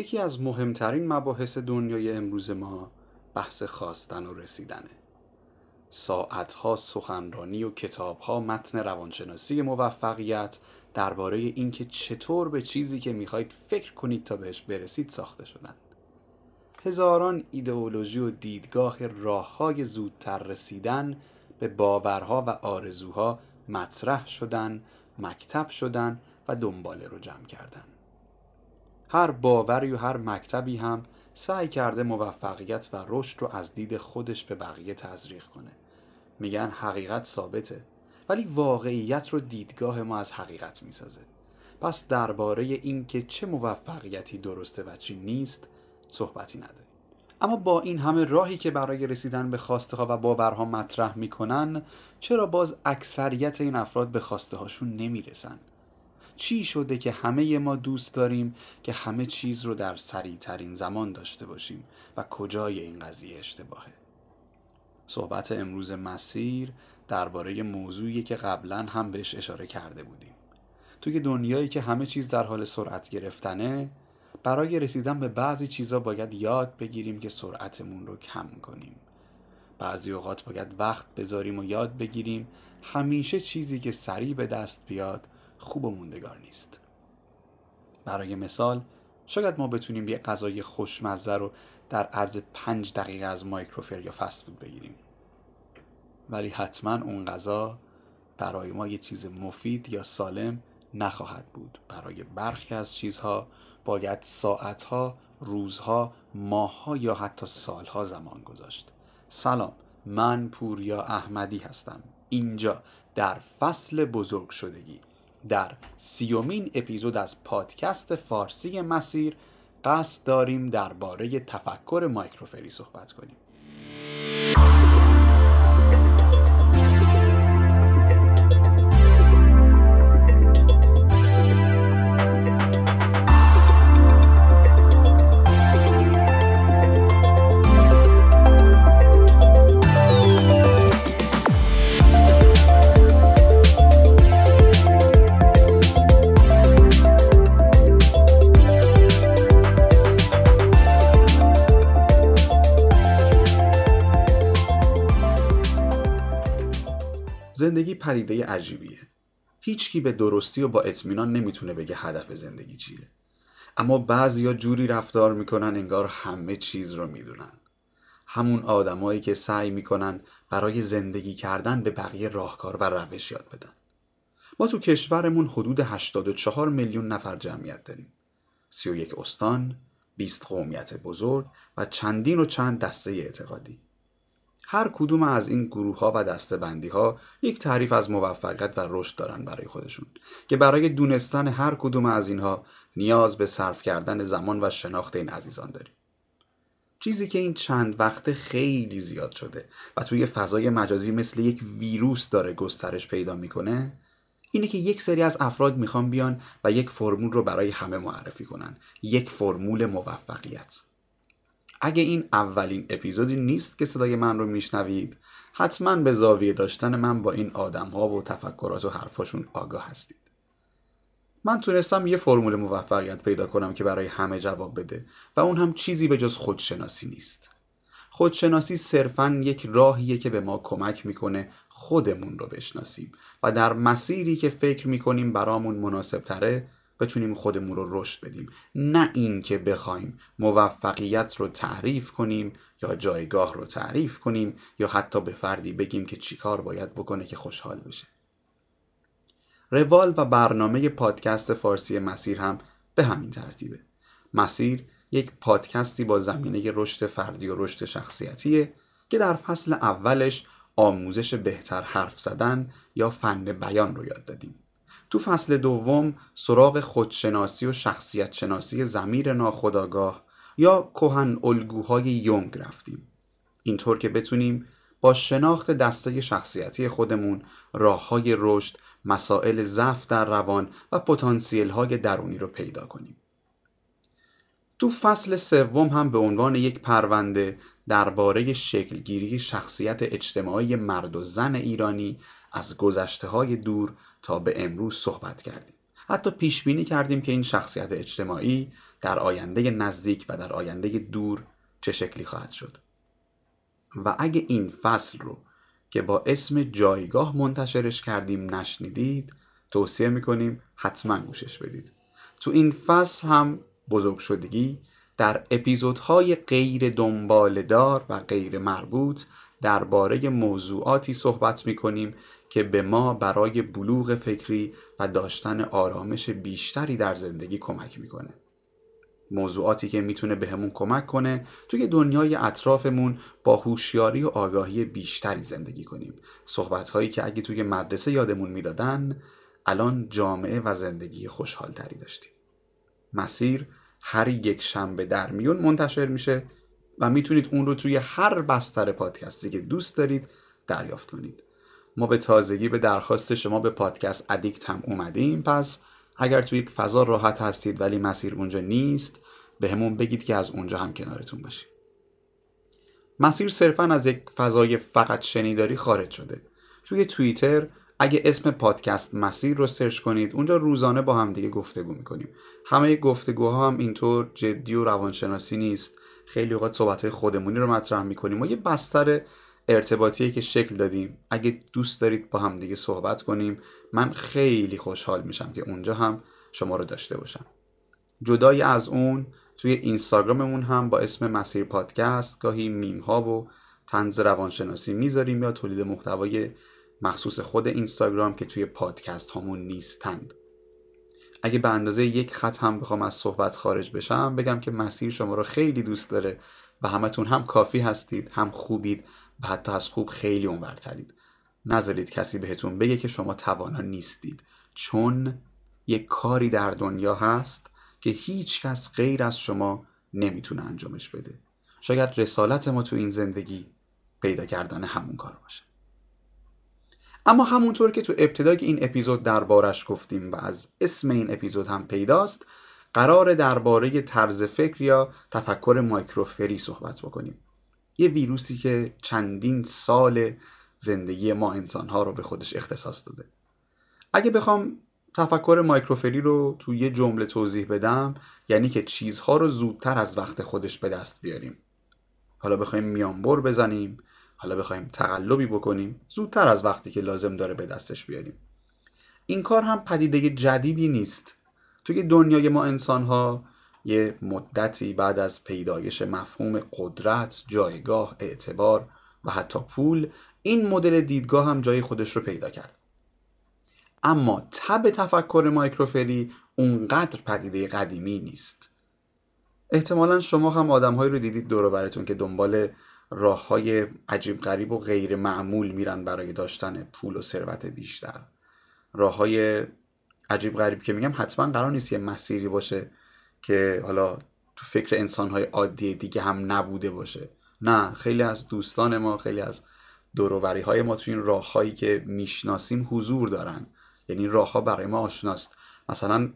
یکی از مهمترین مباحث دنیای امروز ما بحث خواستن و رسیدنه. ساعتها سخنرانی و کتابها متن روانشناسی موفقیت درباره اینکه چطور به چیزی که می‌خواید فکر کنید تا بهش برسید ساخته شدن. هزاران ایدئولوژی و دیدگاه راه های زودتر رسیدن به باورها و آرزوها مطرح شدن مکتب شدن و دنباله رو جمع کردن. هر باوری و هر مکتبی هم سعی کرده موفقیت و رشد رو از دید خودش به بقیه تزریق کنه. میگن حقیقت ثابته ولی واقعیت رو دیدگاه ما از حقیقت می‌سازه. پس درباره اینکه چه موفقیتی درسته و چی نیست صحبتی نداریم. اما با این همه راهی که برای رسیدن به خواسته ها و باورها مطرح می‌کنن چرا باز اکثریت این افراد به خواسته هاشون نمی‌رسن؟ چی شده که همه ما دوست داریم که همه چیز رو در سریع ترین زمان داشته باشیم و کجای این قضیه اشتباهه؟ صحبت امروز مسیر درباره موضوعی که قبلا هم بهش اشاره کرده بودیم. توی دنیایی که همه چیز در حال سرعت گرفتنه برای رسیدن به بعضی چیزا باید یاد بگیریم که سرعتمون رو کم کنیم. بعضی اوقات باید وقت بذاریم و یاد بگیریم همیشه چیزی که سریع به دست بیاد خوب و موندگار نیست. برای مثال شاید ما بتونیم یه غذای خوشمزه رو در عرض پنج دقیقه از مایکروفر یا فست فود بگیریم. ولی حتما اون غذا برای ما یه چیز مفید یا سالم نخواهد بود. برای برخی از چیزها باید ساعتها، روزها، ماهها یا حتی سالها زمان گذاشت. سلام من پوریا احمدی هستم. اینجا در فصل بزرگ شدگی. در سیومین اپیزود از پادکست فارسی مسیر قصد داریم درباره تفکر مایکروفری صحبت کنیم. پدیده عجیبیه. هیچکی به درستی و با اطمینان نمی‌تونه بگه هدف زندگی چیه. اما بعضیا جوری رفتار می‌کنن انگار همه چیز رو می‌دونن. همون آدمایی که سعی می‌کنن برای زندگی کردن به بقیه راهکار و روش یاد بدن. ما تو کشورمون حدود 84 میلیون نفر جمعیت داریم. 31 استان 20 قومیت بزرگ و چندین و چند دسته اعتقادی. هر کدوم از این گروه ها و دسته ها یک تعریف از موفقیت و رشد دارن برای خودشون که برای دونستن هر کدوم از اینها نیاز به صرف کردن زمان و شناخت این عزیزان داریم. چیزی که این چند وقت خیلی زیاد شده و توی فضای مجازی مثل یک ویروس داره گسترش پیدا می‌کنه اینه که یک سری از افراد می‌خوان بیان و یک فرمول رو برای همه معرفی کنن یک فرمول موفقیت. اگه این اولین اپیزودی نیست که صدای من رو میشنوید حتما به زاویه داشتن من با این آدم ها و تفکرات و حرفاشون آگاه هستید. من تونستم یه فرمول موفقیت پیدا کنم که برای همه جواب بده و اون هم چیزی به جز خودشناسی نیست. خودشناسی صرفا یک راهیه که به ما کمک می‌کنه خودمون رو بشناسیم و در مسیری که فکر می‌کنیم برامون مناسب تره بتونیم خودمون رو رشد بدیم. نه این که بخوایم موفقیت رو تعریف کنیم یا جایگاه رو تعریف کنیم یا حتی به فردی بگیم که چیکار باید بکنه که خوشحال بشه. روال و برنامه پادکست فارسی مسیر هم به همین ترتیبه. مسیر یک پادکستی با زمینه رشد فردی و رشد شخصیتیه که در فصل اولش آموزش بهتر حرف زدن یا فن بیان رو یاد دادیم. تو فصل دوم سراغ خودشناسی و شخصیت شناسی زمیر ناخداگاه یا کهن الگوهای یونگ رفتیم. اینطور که بتونیم با شناخت دسته شخصیتی خودمون راه های رشد مسائل ضعف در روان و پتانسیل های درونی رو پیدا کنیم. تو فصل سوم هم به عنوان یک پرونده درباره شکلگیری شخصیت اجتماعی مرد و زن ایرانی از گذشته های دور تا به امروز صحبت کردیم. حتی پیش بینی کردیم که این شخصیت اجتماعی در آینده نزدیک و در آینده دور چه شکلی خواهد شد. و اگه این فصل رو که با اسم جایگاه منتشرش کردیم نشنیدید توصیه می‌کنیم حتما گوشش بدید. تو این فصل هم بزرگ شدگی در اپیزودهای غیر دنبالدار و غیر مربوط درباره موضوعاتی صحبت می‌کنیم که به ما برای بلوغ فکری و داشتن آرامش بیشتری در زندگی کمک می‌کنه. موضوعاتی که می‌تونه بهمون کمک کنه توی دنیای اطرافمون با هوشیاری و آگاهی بیشتری زندگی کنیم. صحبت هایی که اگه توی مدرسه یادمون می‌دادن الان جامعه و زندگی خوشحال تری داشتیم. مسیر هر یک شنبه در میون منتشر میشه و می‌تونید اون رو توی هر بستر پادکستی که دوست دارید دریافت کنید. ما به تازگی به درخواست شما به پادکست ادیکت هم اومدیم. پس اگر توی یک فضا راحت هستید ولی مسیر اونجا نیست به همون بگید که از اونجا هم کنارتون باشیم مسیر صرفا از یک فضای فقط شنیداری خارج شده. توی توییتر اگه اسم پادکست مسیر رو سرچ کنید اونجا روزانه با هم دیگه گفتگو می‌کنیم. همه گفتگوها هم اینطور جدی و روانشناسی نیست. خیلی اوقات صحبت خودمونی رو مطرح می‌کنیم ما یه بستر ارتباطی که شکل دادیم. اگه دوست دارید با هم دیگه صحبت کنیم من خیلی خوشحال میشم که اونجا هم شما رو داشته باشم. جدای از اون توی اینستاگراممون هم با اسم مسیر پادکست گاهی میم ها و تنز روانشناسی می‌ذاریم یا تولید محتوای مخصوص خود اینستاگرام که توی پادکست هامون نیستند. اگه به اندازه یک خط هم بخوام از صحبت خارج بشم بگم که مسیر شما رو خیلی دوست داره و همتون هم کافی هستید هم خوبید و حتی از خوب خیلی اونورترید نذارید کسی بهتون بگه که شما توانا نیستید. چون یک کاری در دنیا هست که هیچ کس غیر از شما نمی‌تونه انجامش بده. شاید رسالت ما تو این زندگی پیدا کردن همون کار باشه. اما همونطور که تو ابتدای این اپیزود دربارش گفتیم و از اسم این اپیزود هم پیداست قرار درباره طرز فکر یا تفکر مایکروفری صحبت بکنیم. یه ویروسی که چندین سال زندگی ما انسانها رو به خودش اختصاص داده. اگه بخوام تفکر مایکروفری رو تو یه جمله توضیح بدم یعنی که چیزها رو زودتر از وقت خودش به دست بیاریم. حالا بخوایم میانبر بزنیم حالا بخوایم تقلبی بکنیم زودتر از وقتی که لازم داره به دستش بیاریم. این کار هم پدیده جدیدی نیست. توی دنیای ما انسان ها یه مدتی بعد از پیدایش مفهوم قدرت، جایگاه، اعتبار و حتی پول این مدل دیدگاه هم جای خودش رو پیدا کرد. اما تب تفکر مایکروفری اونقدر پدیده قدیمی نیست. احتمالا شما هم آدمهایی رو دیدید دور براتون که دنبال راه های عجیب غریب و غیر معمول میرن برای داشتن پول و ثروت بیشتر. راه های عجیب غریب که میگم حتما قرار نیست یه مسیری باشه که حالا تو فکر انسان های عادی دیگه هم نبوده باشه. نه خیلی از دوستان ما خیلی از دوروبری های ما تو این راه هایی که می‌شناسیم حضور دارن. یعنی راه ها برای ما آشناست. مثلا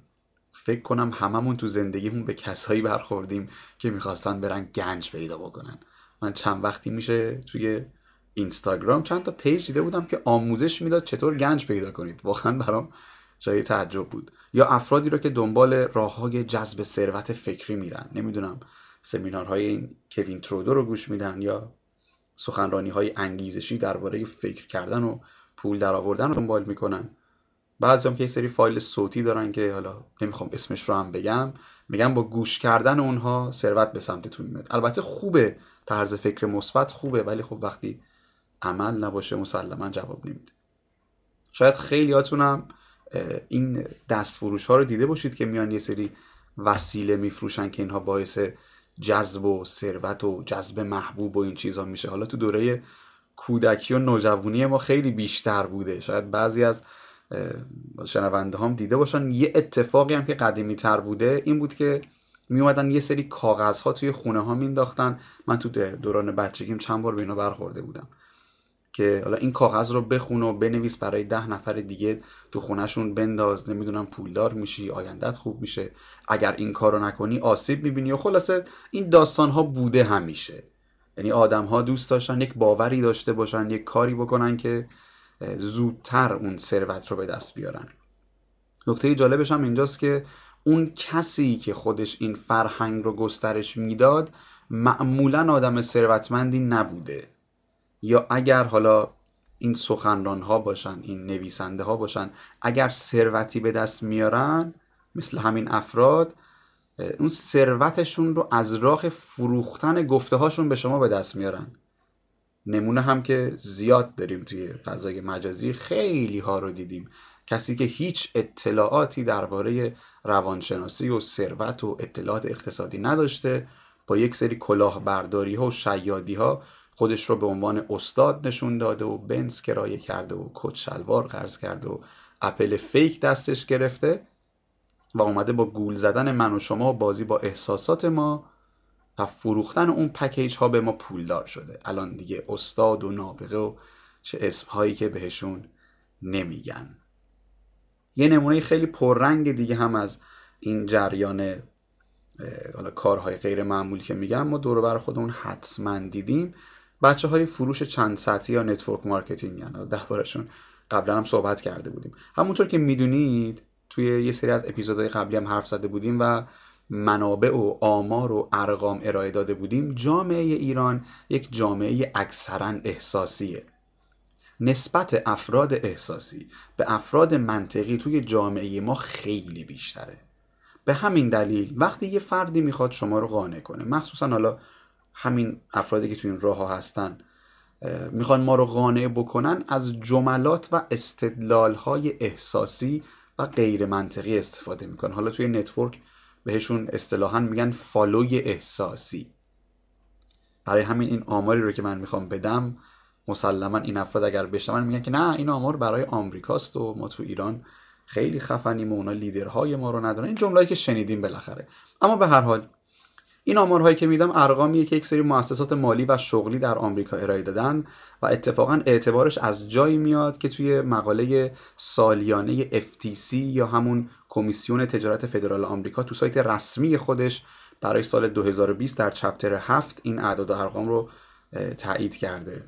فکر کنم هممون تو زندگیمون به کسایی برخوردیم که می‌خواستن برن گنج پیدا بکنن. من چند وقتی میشه توی اینستاگرام چند تا پیج دیده بودم که آموزش می‌داد چطور گنج پیدا کنید. واقعا برام جای تعجب بود. یا افرادی رو که دنبال راه های جذب ثروت فکری میرن. نمی‌دونم سمینارهای این کوین ترودو رو گوش میدن یا سخنرانی های انگیزشی درباره فکر کردن و پول درآوردن رو دنبال می‌کنن. بعضی هم که یه سری فایل صوتی دارن که حالا نمی‌خوام اسمش رو هم بگم میگم با گوش کردن اونها ثروت به سمتتون میاد. البته خوبه طرز فکر مثبت خوبه ولی خب وقتی عمل نباشه مسلما جواب نمیده. شاید خیلیاتونم این دست فروش ها رو دیده باشید که میان یه سری وسیله میفروشن که اینها باعث جذب و ثروت و جذب محبوب و این چیزا میشه. حالا تو دوره کودکی و نوجوانی ما خیلی بیشتر بوده. شاید بعضی از شنونده هم دیده باشن. یه اتفاقی هم که قدیمی تر بوده این بود که می اومدن یه سری کاغذ ها توی خونه ها مینداختن من تو دوران بچگیم چند بار به اینا برخورده بودم. که حالا این کاغذ رو بخون و بنویس برای ده نفر دیگه تو خونهشون بنداز. نمی‌دونم پولدار میشی آیندت خوب میشه. اگر این کارو نکنی آسیب می‌بینی و خلاصه این داستان ها بوده همیشه. یعنی آدم ها دوست داشتن یک باوری داشته باشن یک کاری بکنن که زودتر اون ثروت رو به دست بیارن. نکته جالبش هم اینجاست که اون کسی که خودش این فرهنگ رو گسترش می‌داد معمولا آدم ثروتمندی نبوده. یا اگر حالا این سخنران ها باشن این نویسنده ها باشن اگر ثروتی به دست میارن مثل همین افراد اون ثروتشون رو از راه فروختن گفته هاشون به شما به دست میارن. نمونه هم که زیاد داریم توی فضای مجازی خیلی ها رو دیدیم. کسی که هیچ اطلاعاتی درباره روانشناسی و ثروت و اطلاعات اقتصادی نداشته با یک سری کلاهبرداری ها و شیادی ها خودش رو به عنوان استاد نشون داده و بنز کرایه کرده و کت شلوار قرض کرده و Apple fake دستش گرفته و اومده با گول زدن من و شما و بازی با احساسات ما و فروختن اون پکیج ها به ما پولدار شده. الان دیگه استاد و نابغه و چه اسم هایی که بهشون نمیگن. یه نمونه خیلی پررنگ دیگه هم از این جریان حالا کارهای غیر معمولی که میگم ما دور بر خودمون حتما دیدیم. بچه های فروش چند سطحی یا network marketing یعنی دربارشون قبلا هم صحبت کرده بودیم. همونطور که می‌دونید توی یه سری از اپیزودهای قبلی هم حرف زده بودیم و منابع و آمار و ارقام ارائه داده بودیم. جامعه ایران یک جامعه اکثرا احساسیه. نسبت افراد احساسی به افراد منطقی توی جامعه ما خیلی بیشتره. به همین دلیل وقتی یه فردی می‌خواد شما رو قانع کنه مخصوصا حالا همین افرادی که توی این راه ها هستن می‌خوان ما رو قانع بکنن از جملات و استدلال های احساسی و غیر منطقی استفاده می‌کنن. حالا توی network بهشون اصطلاحا میگن follow ی احساسی. برای همین این آماری رو که من می‌خوام بدم مسلما این افراد اگر بشنون میگن که نه این آمار برای آمریکاست و ما تو ایران خیلی خفنیم و اونا لیدرهای ما رو ندارن. این جمله‌ای که شنیدیم بالاخره. اما به هر حال این آمارهایی که میدم ارقامیه که یک سری مؤسسات مالی و شغلی در آمریکا ارائه دادن و اتفاقا اعتبارش از جایی میاد که توی مقاله سالیانه FTC یا همون کمیسیون تجارت فدرال آمریکا تو سایت رسمی خودش برای سال 2020 در چپتر 7 این اعداد و ارقام رو تایید کرده.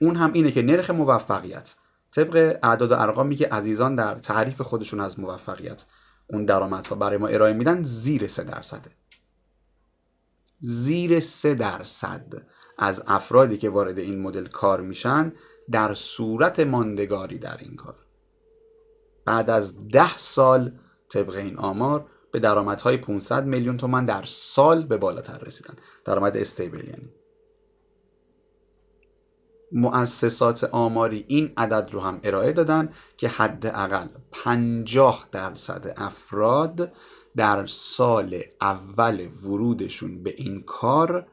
اون هم اینه که نرخ موفقیت طبق اعداد و ارقامی که عزیزان در تعریف خودشون از موفقیت اون درآمدها برای ما ارائه میدن زیر 3 درصده. زیر 3 درصد از افرادی که وارد این مدل کار میشن در صورت ماندگاری در این کار. بعد از ده سال طبق این آمار به درآمدهای 500 میلیون تومان در سال به بالاتر رسیدن. درآمد استیبل یعنی. مؤسسات آماری این عدد رو هم ارائه دادن که حداقل 50 درصد افراد در سال اول ورودشون به این کار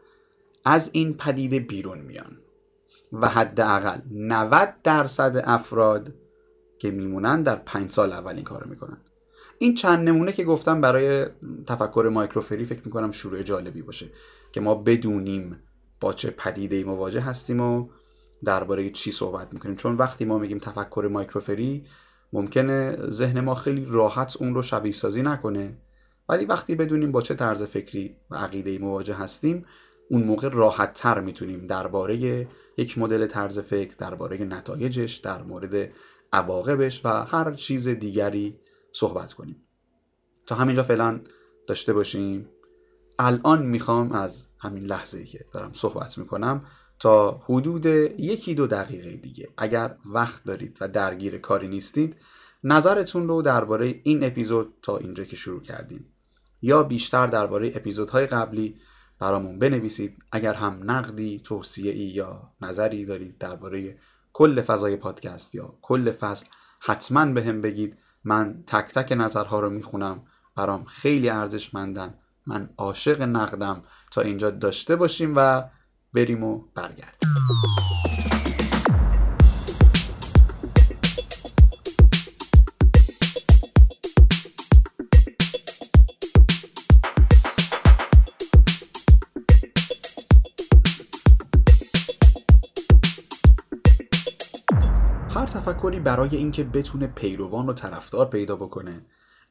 از این پدیده بیرون میان و حداقل 90 درصد افراد که میمونن در 5 سال اول این کار می‌کنن. این چند نمونه که گفتم برای تفکر مایکروفری فکر می‌کنم شروع جالبی باشه که ما بدونیم با چه پدیده مواجه هستیم و درباره چی صحبت می‌کنیم. چون وقتی ما میگیم تفکر مایکروفری ممکنه ذهن ما خیلی راحت اون رو شبیه سازی نکنه. ولی وقتی بدونیم با چه طرز فکری و عقیده مواجه هستیم اون موقع راحت تر می‌تونیم درباره یک مدل طرز فکر درباره نتایجش در مورد عواقبش و هر چیز دیگری صحبت کنیم. تا همینجا فعلا داشته باشیم. الان می‌خوام از همین لحظه که دارم صحبت می‌کنم تا حدود یکی دو دقیقه دیگه. اگر وقت دارید و درگیر کاری نیستید نظرتون رو درباره این اپیزود تا اینجا که شروع کردیم. یا بیشتر درباره اپیزودهای قبلی برامون بنویسید. اگر هم نقدی توصیه ای یا نظری دارید درباره کل فضای پادکست یا کل فصل حتما به هم بگید. من تک تک نظرها رو می‌خونم. برام خیلی ارزشمندن. من عاشق نقدم. تا اینجا داشته باشیم و بریم و برگردیم. تفکری برای اینکه بتونه پیروان و طرفدار پیدا بکنه.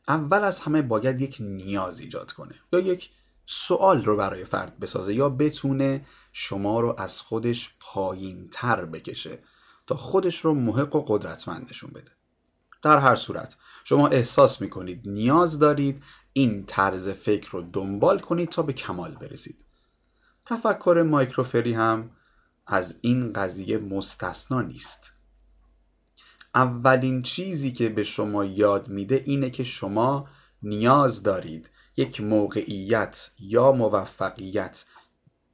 اول از همه باید یک نیاز ایجاد کنه یا یک سوال رو برای فرد بسازه یا بتونه شما رو از خودش پایین تر بکشه تا خودش رو محق و قدرتمند نشون بده. در هر صورت شما احساس می‌کنید نیاز دارید این طرز فکر رو دنبال کنید تا به کمال برسید. تفکر مایکروفری هم از این قضیه مستثنا نیست. اولین چیزی که به شما یاد میده اینه که شما نیاز دارید یک موقعیت یا موفقیت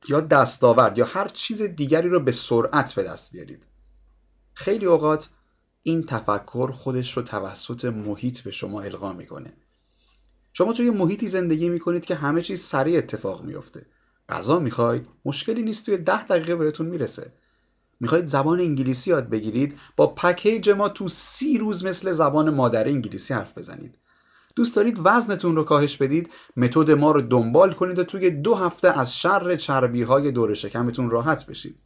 یا دستاورد یا هر چیز دیگری رو به سرعت به دست بیارید. خیلی اوقات این تفکر خودش رو توسط محیط به شما القا می‌کنه. شما توی محیطی زندگی می‌کنید که همه چیز سریع اتفاق میفته غذا می‌خواید مشکلی نیست توی ده دقیقه بهتون می‌رسه. می‌خواید زبان انگلیسی یاد بگیرید با پکیج ما تو سی روز مثل زبان مادر انگلیسی حرف بزنید. دوست دارید وزنتون رو کاهش بدید متد ما رو دنبال کنید و توی دو هفته از شر چربی های دور شکمتون راحت بشید.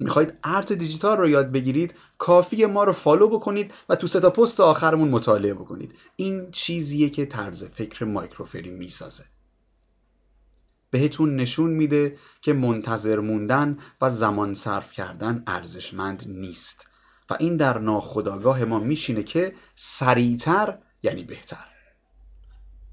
می‌خواید ارز دیجیتال رو یاد بگیرید کافیه ما رو follow بکنید و تو سه تا پست آخرمون مطالعه بکنید. این چیزیه که طرز فکر مایکروفری می‌سازه. بهتون نشون میده که منتظر موندن و زمان صرف کردن ارزشمند نیست. و این در ناخودآگاه ما میشینه که سریعتر یعنی بهتر.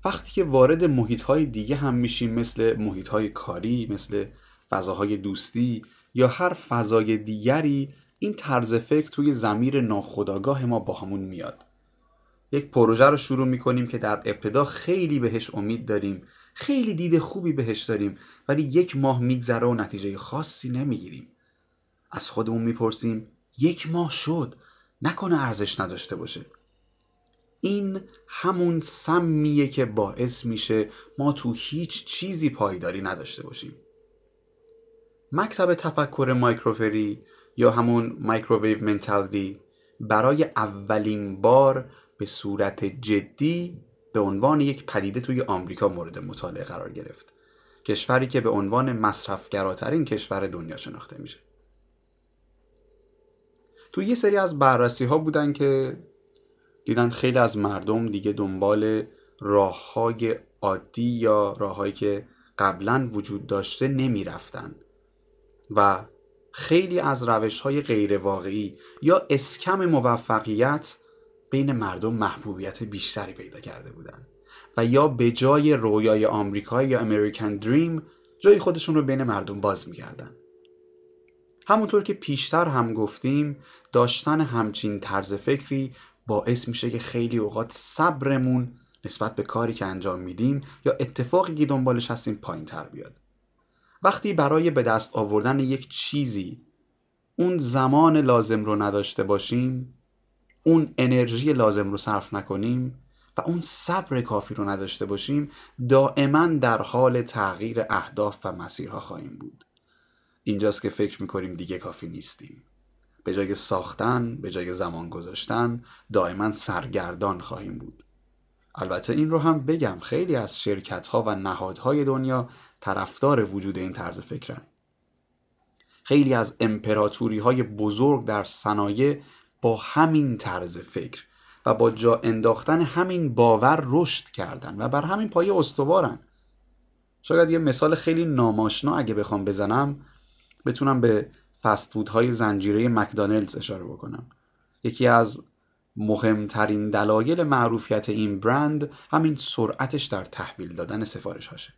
وقتی که وارد محیط های دیگه هم میشیم مثل محیط های کاری مثل فضاهای دوستی یا هر فضای دیگری این طرز فکر توی زمیر ناخودآگاه ما با همون میاد. یک پروژه رو شروع می‌کنیم که در ابتدا خیلی بهش امید داریم خیلی دید خوبی بهش داریم ولی یک ماه میگذره و نتیجه خاصی نمی‌گیریم. از خودمون می‌پرسیم یک ماه شد نکنه ارزش نداشته باشه. این همون سمیه که باعث میشه ما تو هیچ چیزی پایداری نداشته باشیم. مکتب تفکر مایکروفری یا همون مایکروویو منتالیتی برای اولین بار به صورت جدی به عنوان یک پدیده توی آمریکا مورد مطالعه قرار گرفت. کشوری که به عنوان مصرفگراترین کشور دنیا شناخته میشه. تو یه سری از بررسی ها بودن که دیدن خیلی از مردم دیگه دنبال راه های عادی یا راههایی که قبلا وجود داشته نمی‌رفتن. و خیلی از روش های غیر واقعی یا اسکم موفقیت بین مردم محبوبیت بیشتری پیدا کرده بودن و یا به جای رویای آمریکایی یا امریکن دریم جای خودشون رو بین مردم باز می‌کردن. همونطور که پیشتر هم گفتیم داشتن همچین طرز فکری باعث میشه که خیلی اوقات صبرمون نسبت به کاری که انجام میدیم یا اتفاقی که دنبالش هستیم پایین تر بیاد. وقتی برای به دست آوردن یک چیزی اون زمان لازم رو نداشته باشیم اون انرژی لازم رو صرف نکنیم و اون صبر کافی رو نداشته باشیم دائما در حال تغییر اهداف و مسیرها خواهیم بود. اینجاست که فکر می‌کنیم دیگه کافی نیستیم. به جای ساختن به جای زمان گذاشتن دائما سرگردان خواهیم بود. البته این رو هم بگم خیلی از شرکت ها و نهادهای دنیا طرفدار وجود این طرز فکرن. خیلی از امپراتوری های بزرگ در صنایع با همین طرز فکر و با جا انداختن همین باور رشد کردن و بر همین پایه استوارن. شاید یه مثال خیلی ناماشنا اگه بخوام بزنم بتونم به فست های زنجیره مکدانلز اشاره بکنم. یکی از مهمترین دلایل معروفیت این برند همین سرعتش در تحویل دادن سفارش هاشه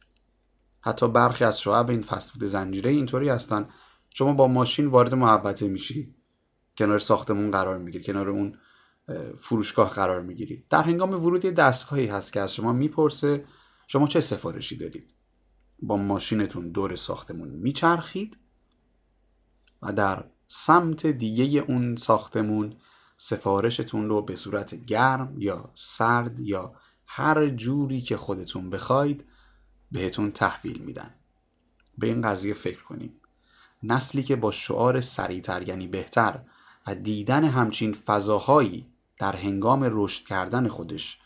حتی برخی از شعب این فست فود زنجیره اینطوری هستن. شما با ماشین وارد محبته میشی. کنار ساختمون قرار می‌گیری کنار اون فروشگاه قرار می‌گیری. در هنگام ورود یه دستگاهی هست که از شما می‌پرسه شما چه سفارشی دارید با ماشینتون دور ساختمون میچرخید و در سمت دیگه اون ساختمون سفارشتون رو به صورت گرم یا سرد یا هر جوری که خودتون بخواید بهتون تحویل میدن. به این قضیه فکر کنیم. نسلی که با شعار سریعتر یعنی بهتر دیدن همچین فضاهایی در هنگام رشد کردن خودش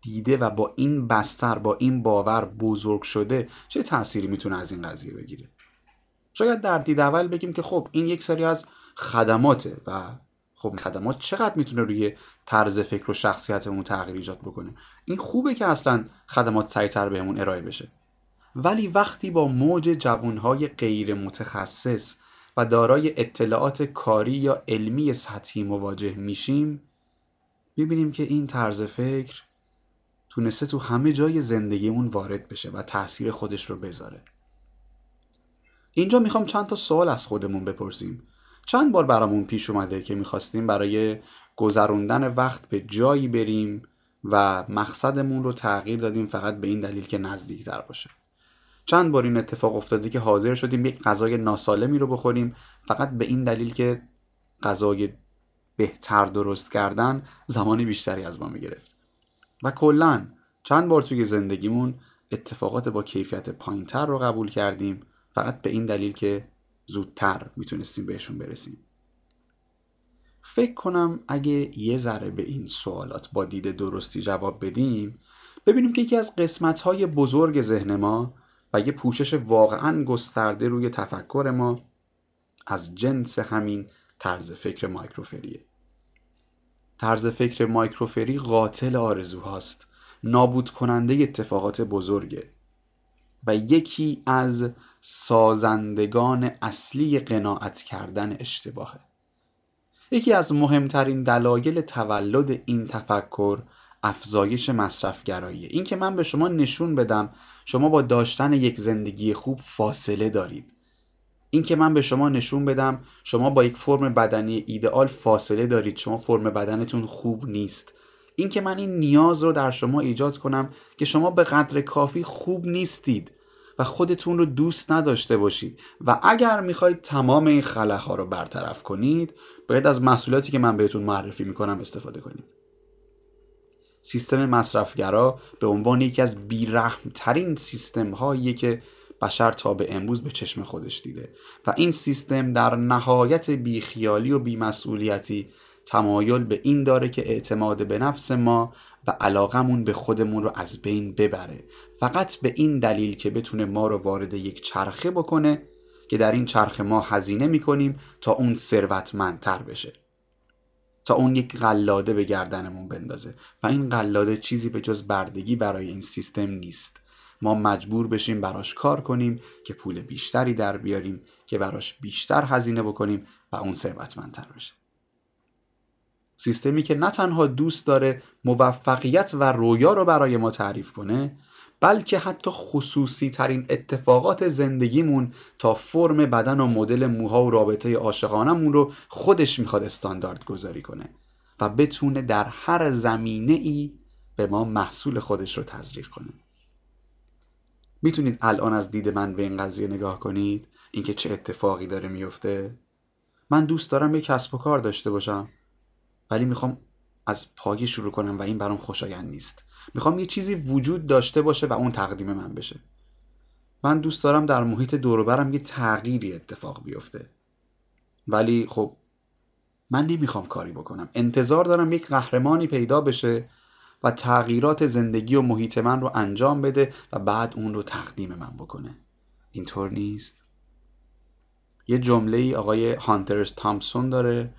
دیده و با این بستر با این باور بزرگ شده چه تأثیری می‌تونه از این قضیه بگیره؟ شاید در دید اول بگیم که خب این یک سری از خدماته و خب خدمات چقدر می‌تونه روی طرز فکر و شخصیتمون تغییر ایجاد بکنه؟ این خوبه که اصلا خدمات سریعتر بهمون ارائه بشه. ولی وقتی با موج جوانهای غیر متخصص و دارای اطلاعات کاری یا علمی سطحی مواجه میشیم ببینیم که این طرز فکر تونسته تو همه جای زندگیمون وارد بشه و تاثیر خودش رو بذاره. اینجا می‌خوام چند تا سوال از خودمون بپرسیم. چند بار برامون پیش اومده که می‌خواستیم برای گذروندن وقت به جایی بریم و مقصدمون رو تغییر دادیم فقط به این دلیل که نزدیکتر باشه. چند بار این اتفاق افتاده که حاضر شدیم یک غذای ناسالمی رو بخوریم. فقط به این دلیل که غذای بهتر درست کردن زمانی بیشتری از ما می‌گرفت. و کلا چند بار توی زندگیمون اتفاقات با کیفیت پایینتر رو قبول کردیم. فقط به این دلیل که زودتر می‌تونستیم بهشون برسیم. فکر کنم اگه یه ذره به این سوالات با دید درستی جواب بدیم ببینیم که یکی از قسمت های بزرگ ذهن ما و یه پوشش واقعا گسترده روی تفکر ما از جنس همین طرز فکر مایکروفریه. طرز فکر مایکروفری قاتل آرزوهاست نابود کننده اتفاقات بزرگه و یکی از سازندگان اصلی قناعت کردن اشتباهه. یکی از مهمترین دلایل تولد این تفکر افزایش مصرفگراییه. این که من به شما نشون بدم شما با داشتن یک زندگی خوب فاصله دارید. این که من به شما نشون بدم شما با یک فرم بدنی ایدئال فاصله دارید شما فرم بدنتون خوب نیست. این که من این نیاز رو در شما ایجاد کنم که شما به قدر کافی خوب نیستید و خودتون رو دوست نداشته باشید. و اگر می‌خواید تمام این خلاها رو برطرف کنید باید از محصولاتی که من بهتون معرفی می‌کنم استفاده کنید. سیستم مصرفگرا به عنوان یکی از بیرحمترین سیستم هایی که بشر تا به امروز به چشم خودش دیده. و این سیستم در نهایت بیخیالی و بیمسئولیتی تمایل به این داره که اعتماد به نفس ما و علاقمون به خودمون رو از بین ببره. فقط به این دلیل که بتونه ما رو وارد یک چرخه بکنه که در این چرخه ما هزینه می‌کنیم تا اون ثروتمندتر بشه. تا اون یک قلاده به گردنمون بندازه. و این قلاده چیزی به جز بردگی برای این سیستم نیست. ما مجبور بشیم براش کار کنیم که پول بیشتری در بیاریم که براش بیشتر هزینه بکنیم و اون ثروتمندتر بشه. سیستمی که نه تنها دوست داره موفقیت و رویا رو برای ما تعریف کنه بلکه حتی خصوصی ترین اتفاقات زندگیمون تا فرم بدن و مدل موها و رابطه عاشقانمون رو خودش می‌خواد استاندارد گذاری کنه و بتونه در هر زمینه ای به ما محصول خودش رو تزریق کنه. می‌تونید الان از دید من به این قضیه نگاه کنید؟ اینکه چه اتفاقی داره میفته من دوست دارم یه کسب و کار داشته باشم ولی می‌خوام از پایه شروع کنم و این برام خوشایند نیست. می‌خوام یه چیزی وجود داشته باشه و اون تقدیم من بشه. من دوست دارم در محیط دوروبرم یه تغییری اتفاق بیفته. ولی خب من نمی‌خوام کاری بکنم. انتظار دارم یک قهرمانی پیدا بشه و تغییرات زندگی و محیط من رو انجام بده و بعد اون رو تقدیم من بکنه. اینطور نیست؟ یه جمله ای آقای هانترز تامسون داره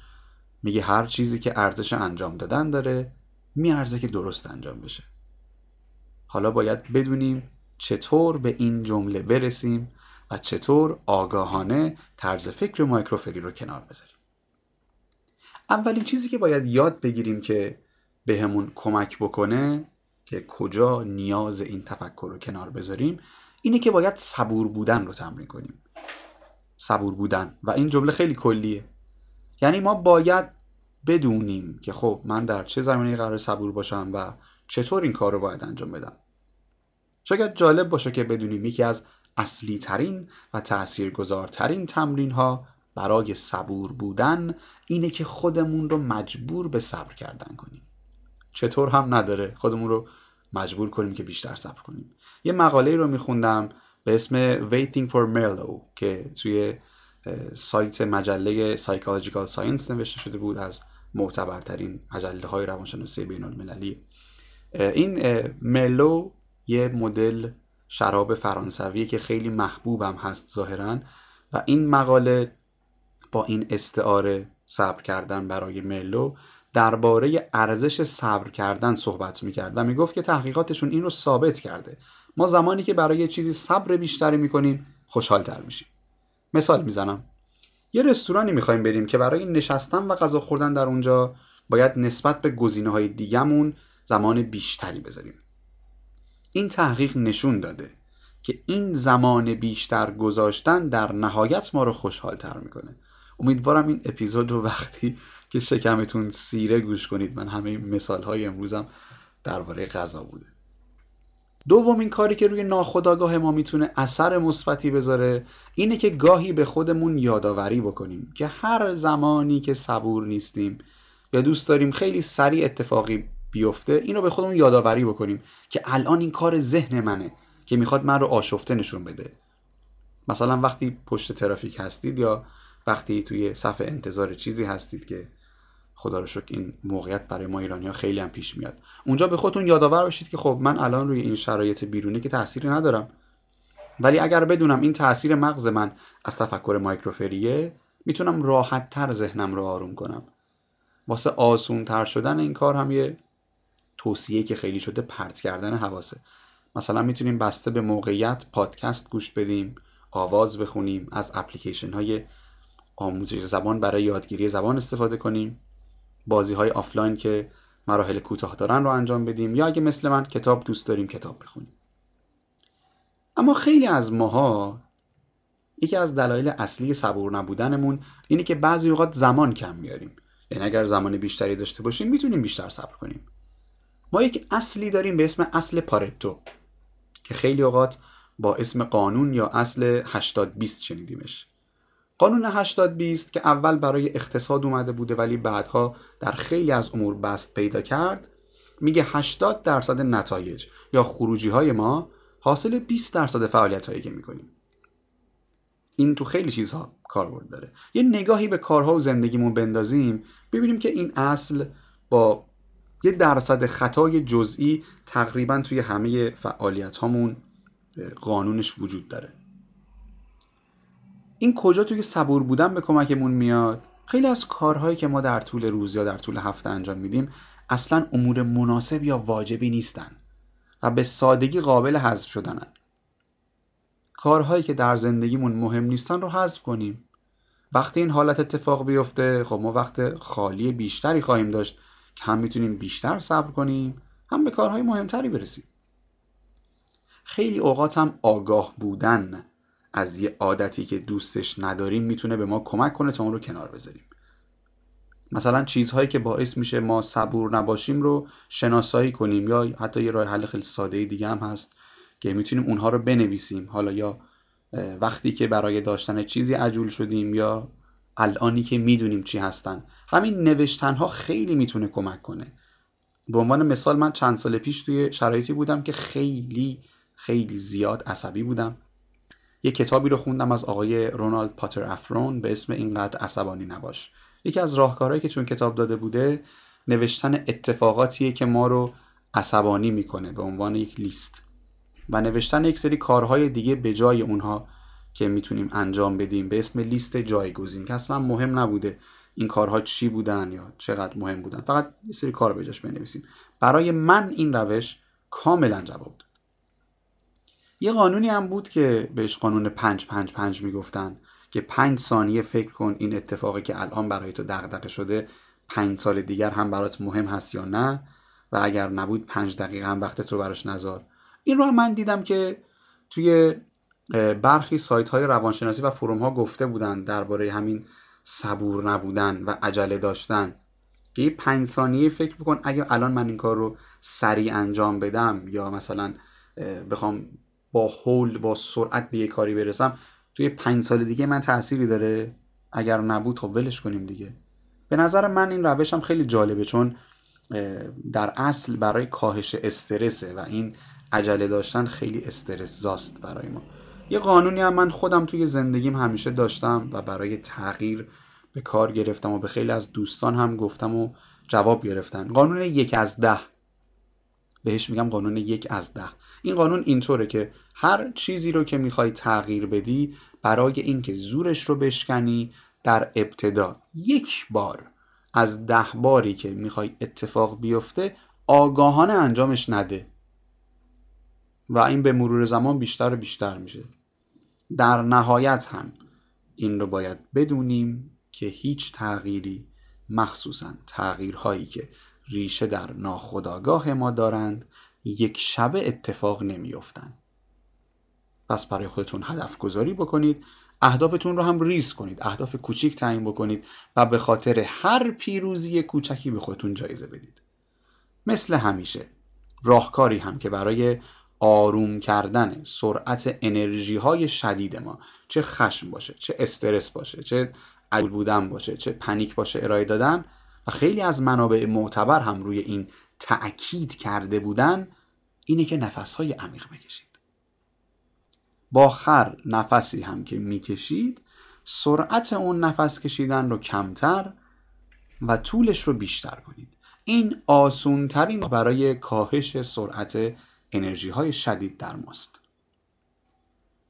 میگه هر چیزی که ارزش انجام دادن داره میارزه که درست انجام بشه. حالا باید بدونیم چطور به این جمله برسیم و چطور آگاهانه طرز فکر مایکروفری رو کنار بذاریم. اولین چیزی که باید یاد بگیریم که بهمون کمک بکنه که کجا نیاز این تفکر رو کنار بذاریم اینه که باید صبور بودن رو تمرین کنیم. صبور بودن. و این جمله خیلی کلیه. یعنی ما باید بدونیم که خب من در چه زمینه قرار صبور باشم و چطور این کار رو باید انجام بدم. شاید جالب باشه که بدونیم یکی از اصلی ترین و تاثیرگذارترین تمرین ها برای صبور بودن اینه که خودمون رو مجبور به صبر کردن کنیم. چطور هم نداره خودمون رو مجبور کنیم که بیشتر صبر کنیم. یه مقاله رو میخوندم به اسم Waiting for Merlot که توی سایت مجله Psychological Science نوشته شده بود از معتبرترین مجله های روانشناسی بین المللی این مرلو یه مدل شراب فرانسوی که خیلی محبوبم هست ظاهرا و این مقاله با این استعاره صبر کردن برای مرلو درباره ارزش صبر کردن صحبت می‌کرد و می‌گفت که تحقیقاتشون این رو ثابت کرده. ما زمانی که برای چیزی صبر بیشتری می‌کنیم خوشحالتر میشیم. مثال می‌زنم. یه رستورانی می‌خوایم بریم که برای نشستن و غذا خوردن در اونجا باید نسبت به گزینه های دیگمون زمان بیشتری بذاریم. این تحقیق نشون داده که این زمان بیشتر گذاشتن در نهایت ما رو خوشحالتر می‌کنه. امیدوارم این اپیزود رو وقتی که شکمتون سیره گوش کنید من همه مثال های امروزم درباره غذا بوده. دومین کاری که روی ناخودآگاه ما می‌تونه اثر مثبتی بذاره اینه که گاهی به خودمون یادآوری بکنیم که هر زمانی که صبور نیستیم یا دوست داریم خیلی سریع اتفاقی بیفته اینو به خودمون یادآوری بکنیم که الان این کار ذهن منه که می‌خواد من رو آشفته نشون بده. مثلا وقتی پشت ترافیک هستید یا وقتی توی صف انتظار چیزی هستید که خدا رو شکر این موقعیت برای ما ایرانی ها خیلی هم پیش میاد. اونجا به خودتون یادآور باشید که خب من الان روی این شرایط بیرونی که تاثیری ندارم. ولی اگر بدونم این تاثیر مغز من از تفکر مایکروفریه می‌تونم راحت تر ذهنم رو آروم کنم. واسه آسون تر شدن این کار هم یه توصیه که خیلی شده پرت کردن حواسه. مثلا می‌تونیم بسته به موقعیت پادکست گوش بدیم آواز بخونیم از اپلیکیشن های آموزش زبان برای یادگیری زبان استفاده کنیم. بازی های آفلاین که مراحل کوتاه دارن رو انجام بدیم. یا اگه مثل من کتاب دوست داریم کتاب بخونیم. اما خیلی از ماها یکی از دلایل اصلی صبور نبودنمون اینه که بعضی اوقات زمان کم میاریم یعنی اگر زمان بیشتری داشته باشیم می‌تونیم بیشتر صبر کنیم. ما یک اصلی داریم به اسم اصل پارتو که خیلی اوقات با اسم قانون یا اصل 80 20 شنیدیمش. قانون 80 20 که اول برای اقتصاد اومده بوده ولی بعدها در خیلی از امور بست پیدا کرد میگه 80 درصد نتایج یا خروجی های ما حاصل 20 درصد فعالیت هایی که می‌کنیم. این تو خیلی چیزها کاربرد داره. یه نگاهی به کارها و زندگیمون بندازیم ببینیم که این اصل با یه درصد خطای جزئی تقریبا توی همه فعالیت هامون قانونش وجود داره. این کجا توی صبور بودن به کمکمون میاد؟ خیلی از کارهایی که ما در طول روز یا در طول هفته انجام میدیم اصلا امور مناسب یا واجبی نیستن و به سادگی قابل حذف شدنن. کارهایی که در زندگیمون مهم نیستن رو حذف کنیم. وقتی این حالت اتفاق بیفته خب ما وقت خالی بیشتری خواهیم داشت که هم می‌تونیم بیشتر صبر کنیم هم به کارهای مهمتری برسیم. خیلی اوقات هم آگاه بودن از یه عادتی که دوستش نداریم می‌تونه به ما کمک کنه تا اون رو کنار بذاریم. مثلا چیزهایی که باعث میشه ما صبور نباشیم رو شناسایی کنیم یا حتی یه راه حل خیلی ساده دیگه هم هست که می‌تونیم اونها رو بنویسیم. حالا یا وقتی که برای داشتن چیزی عجول شدیم یا الانی که می‌دونیم چی هستن. همین نوشتن ها خیلی می‌تونه کمک کنه. به عنوان مثال من چند سال پیش توی شرایطی بودم که خیلی خیلی زیاد عصبی بودم. یه کتابی رو خوندم از آقای رونالد پاتر افرون به اسم اینقدر عصبانی نباش. یکی از راهکارهایی که چون کتاب داده بوده نوشتن اتفاقاتیه که ما رو عصبانی می‌کنه به عنوان یک لیست و نوشتن یک سری کارهای دیگه به جای اونها که می‌تونیم انجام بدیم به اسم لیست جایگزین که اصلا مهم نبوده این کارها چی بودن یا چقدر مهم بودن. فقط یه سری کار به جاش بنویسیم. برای من این روش کاملا جواب داد. یه قانونی هم بود که بهش قانون 5 5 5 می‌گفتن که 5 ثانیه فکر کن این اتفاقی که الان برای تو دغدغه شده 5 سال دیگر هم برات مهم هست یا نه؟ و اگر نبود 5 دقیقه هم وقتت رو براش نذار. این رو هم من دیدم که توی برخی سایت های روانشناسی و فروم ها گفته بودن درباره همین صبور نبودن و عجله داشتن. که پنج ثانیه فکر بکن اگر الان من این کار رو سریع انجام بدم یا مثلا بخوام با حول با سرعت به یه کاری برسم توی پنج سال دیگه من تأثیری داره. اگر نبود خب ولش کنیم دیگه. به نظر من این روش هم خیلی جالبه چون در اصل برای کاهش استرسه و این عجله داشتن خیلی استرس زاست برای ما. یه قانونی هم من خودم توی زندگیم همیشه داشتم و برای تغییر به کار گرفتم و به خیلی از دوستان هم گفتم و جواب گرفتن. قانون یک از ده. بهش میگم قانون یک از ده. این قانون اینطوره که هر چیزی رو که می‌خوای تغییر بدی برای اینکه زورش رو بشکنی در ابتدا. یک بار از ده باری که می‌خوای اتفاق بیفته آگاهانه انجامش نده. و این به مرور زمان بیشتر و بیشتر میشه. در نهایت هم این رو باید بدونیم که هیچ تغییری مخصوصا تغییرهایی که ریشه در ناخودآگاه ما دارند یک شبه اتفاق نمیافتند پس برای خودتون هدف گذاری بکنید اهدافتون رو هم ریز کنید اهداف کوچیک تعیین بکنید و به خاطر هر پیروزی کوچکی به خودتون جایزه بدید. مثل همیشه راهکاری هم که برای آروم کردن سرعت انرژی های شدید ما چه خشم باشه چه استرس باشه چه عجول بودن باشه چه پنیک باشه ارائه دادن و خیلی از منابع معتبر هم روی این تأکید کرده بودن اینه که نفس های عمیق بکشید. با هر نفسی هم که می‌کشید سرعت اون نفس کشیدن رو کمتر و طولش رو بیشتر کنید. این آسون ترین برای کاهش سرعت انرژی های شدید در ماست.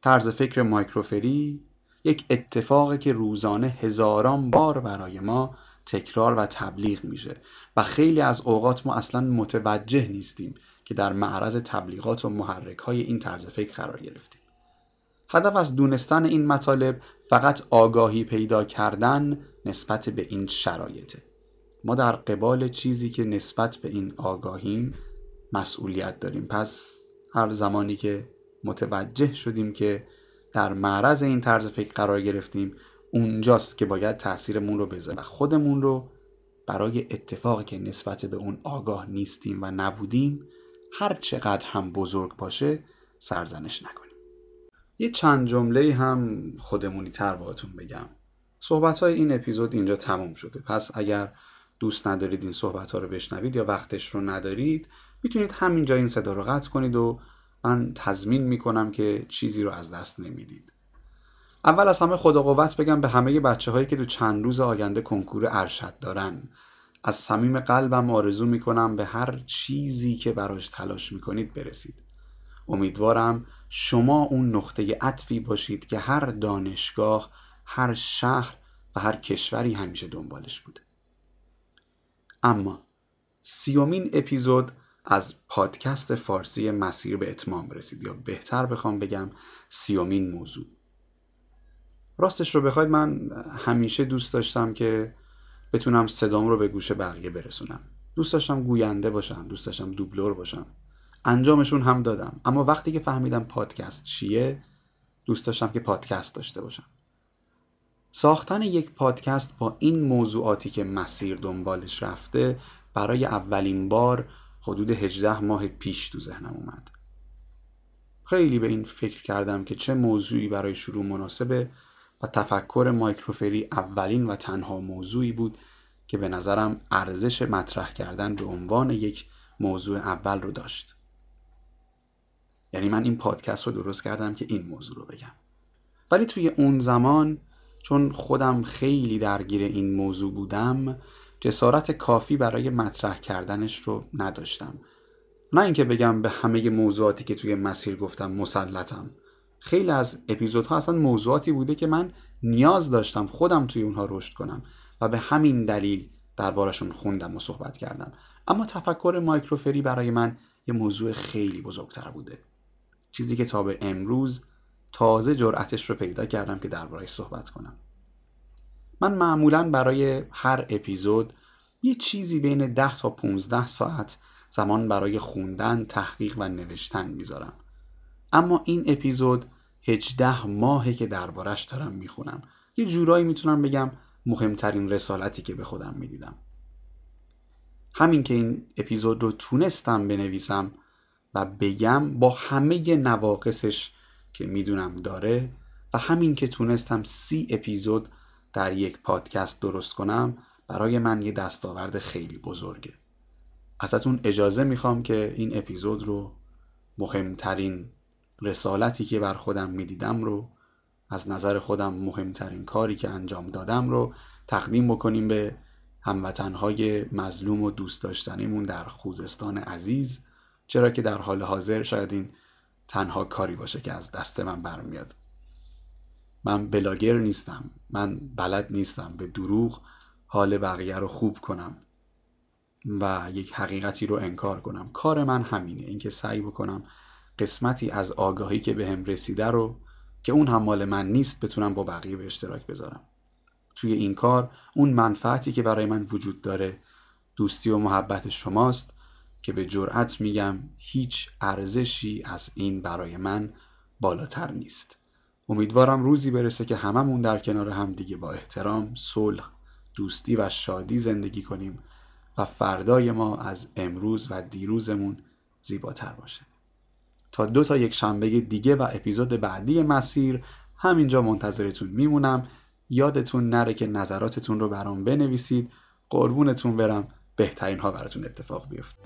طرز فکر مایکروفری یک اتفاقی که روزانه هزاران بار برای ما تکرار و تبلیغ میشه و خیلی از اوقات ما اصلا متوجه نیستیم که در معرض تبلیغات و محرک های این طرز فکر قرار گرفتیم. هدف از دونستن این مطالب فقط آگاهی پیدا کردن نسبت به این شرایطه. ما در قبال چیزی که نسبت به این آگاهیم مسئولیت داریم. پس هر زمانی که متوجه شدیم که در معرض این طرز فکر قرار گرفتیم اونجاست که باید تاثیرمون رو بذاریم و خودمون رو برای اتفاقی که نسبت به اون آگاه نیستیم و نبودیم هر چقدر هم بزرگ باشه سرزنش نکنیم. یه چند جمله هم خودمونی تر باهاتون بگم. صحبت های این اپیزود اینجا تموم شده. پس اگر دوست ندارید این صحبت ها رو بشنوید یا وقتش رو ندارید می‌تونید همینجا این صدا رو قطع کنید و من تضمین می‌کنم که چیزی رو از دست نمی‌دید. اول از همه خدا قوت بگم به همه بچه هایی که دو چند روز آینده کنکور ارشد دارن. از صمیم قلبم آرزو می‌کنم به هر چیزی که براش تلاش می‌کنید برسید. امیدوارم شما اون نقطه عطفی باشید که هر دانشگاه هر شهر و هر کشوری همیشه دنبالش بوده. اما سیومین اپیزود از پادکست فارسی مسیر به اتمام رسید یا بهتر بخوام بگم سیومین موضوع. راستش رو بخواید من همیشه دوست داشتم که بتونم صدام رو به گوش بقیه برسونم. دوست داشتم گوینده باشم دوست داشتم دوبلور باشم. انجامشون هم دادم. اما وقتی که فهمیدم پادکست چیه دوست داشتم که پادکست داشته باشم. ساختن یک پادکست با این موضوعاتی که مسیر دنبالش رفته برای اولین بار حدود 18 ماه پیش تو ذهنم اومد. خیلی به این فکر کردم که چه موضوعی برای شروع مناسبه. و تفکر مایکروفری اولین و تنها موضوعی بود که به نظرم ارزش مطرح کردن به عنوان یک موضوع اول رو داشت. یعنی من این پادکست رو درست کردم که این موضوع رو بگم. ولی توی اون زمان چون خودم خیلی درگیر این موضوع بودم جسارت کافی برای مطرح کردنش رو نداشتم. نه اینکه بگم به همه موضوعاتی که توی مسیر گفتم مسلطم. خیلی از اپیزودها اصلا موضوعاتی بوده که من نیاز داشتم خودم توی اونها رشد کنم و به همین دلیل دربارشون خوندم و صحبت کردم. اما تفکر مایکروفری برای من یه موضوع خیلی بزرگتر بوده. چیزی که تا به امروز تازه جرأتش رو پیدا کردم که دربارهش صحبت کنم. من معمولا برای هر اپیزود یه چیزی بین 10 تا 15 ساعت زمان برای خوندن، تحقیق و نوشتن می‌ذارم. اما این اپیزود 18 ماهه که دربارش دارم می‌خونم. یه جورایی می‌تونم بگم مهمترین رسالتی که به خودم می‌دیدم. همین که این اپیزود رو تونستم بنویسم و بگم با همه نواقصش که می‌دونم داره و همین که تونستم سی اپیزود در یک پادکست درست کنم برای من یه دستاورد خیلی بزرگه ازتون اجازه می‌خوام که این اپیزود رو مهمترین رسالتی که بر خودم می‌دیدم رو از نظر خودم مهمترین کاری که انجام دادم رو تقدیم بکنیم به هموطنهای مظلوم و دوست داشتنیمون در خوزستان عزیز. چرا که در حال حاضر شاید این تنها کاری باشه که از دست من برمیاد. من بلاگر نیستم من بلد نیستم به دروغ حال بقیه رو خوب کنم و یک حقیقتی رو انکار کنم. کار من همینه اینکه سعی بکنم قسمتی از آگاهی که بهم به رسیده رو که اون هم مال من نیست بتونم با بقیه به اشتراک بذارم. توی این کار اون منفعتی که برای من وجود داره دوستی و محبت شماست که به جرأت میگم هیچ ارزشی از این برای من بالاتر نیست. امیدوارم روزی برسه که هممون در کنار هم دیگه با احترام، صلح، دوستی و شادی زندگی کنیم و فردای ما از امروز و دیروزمون زیباتر باشه. تا دو تا یک شنبه دیگه و اپیزود بعدی مسیر. همینجا منتظرتون میمونم. یادتون نره که نظراتتون رو برام بنویسید. قربونتون برم. بهترین ها براتون اتفاق بیفته.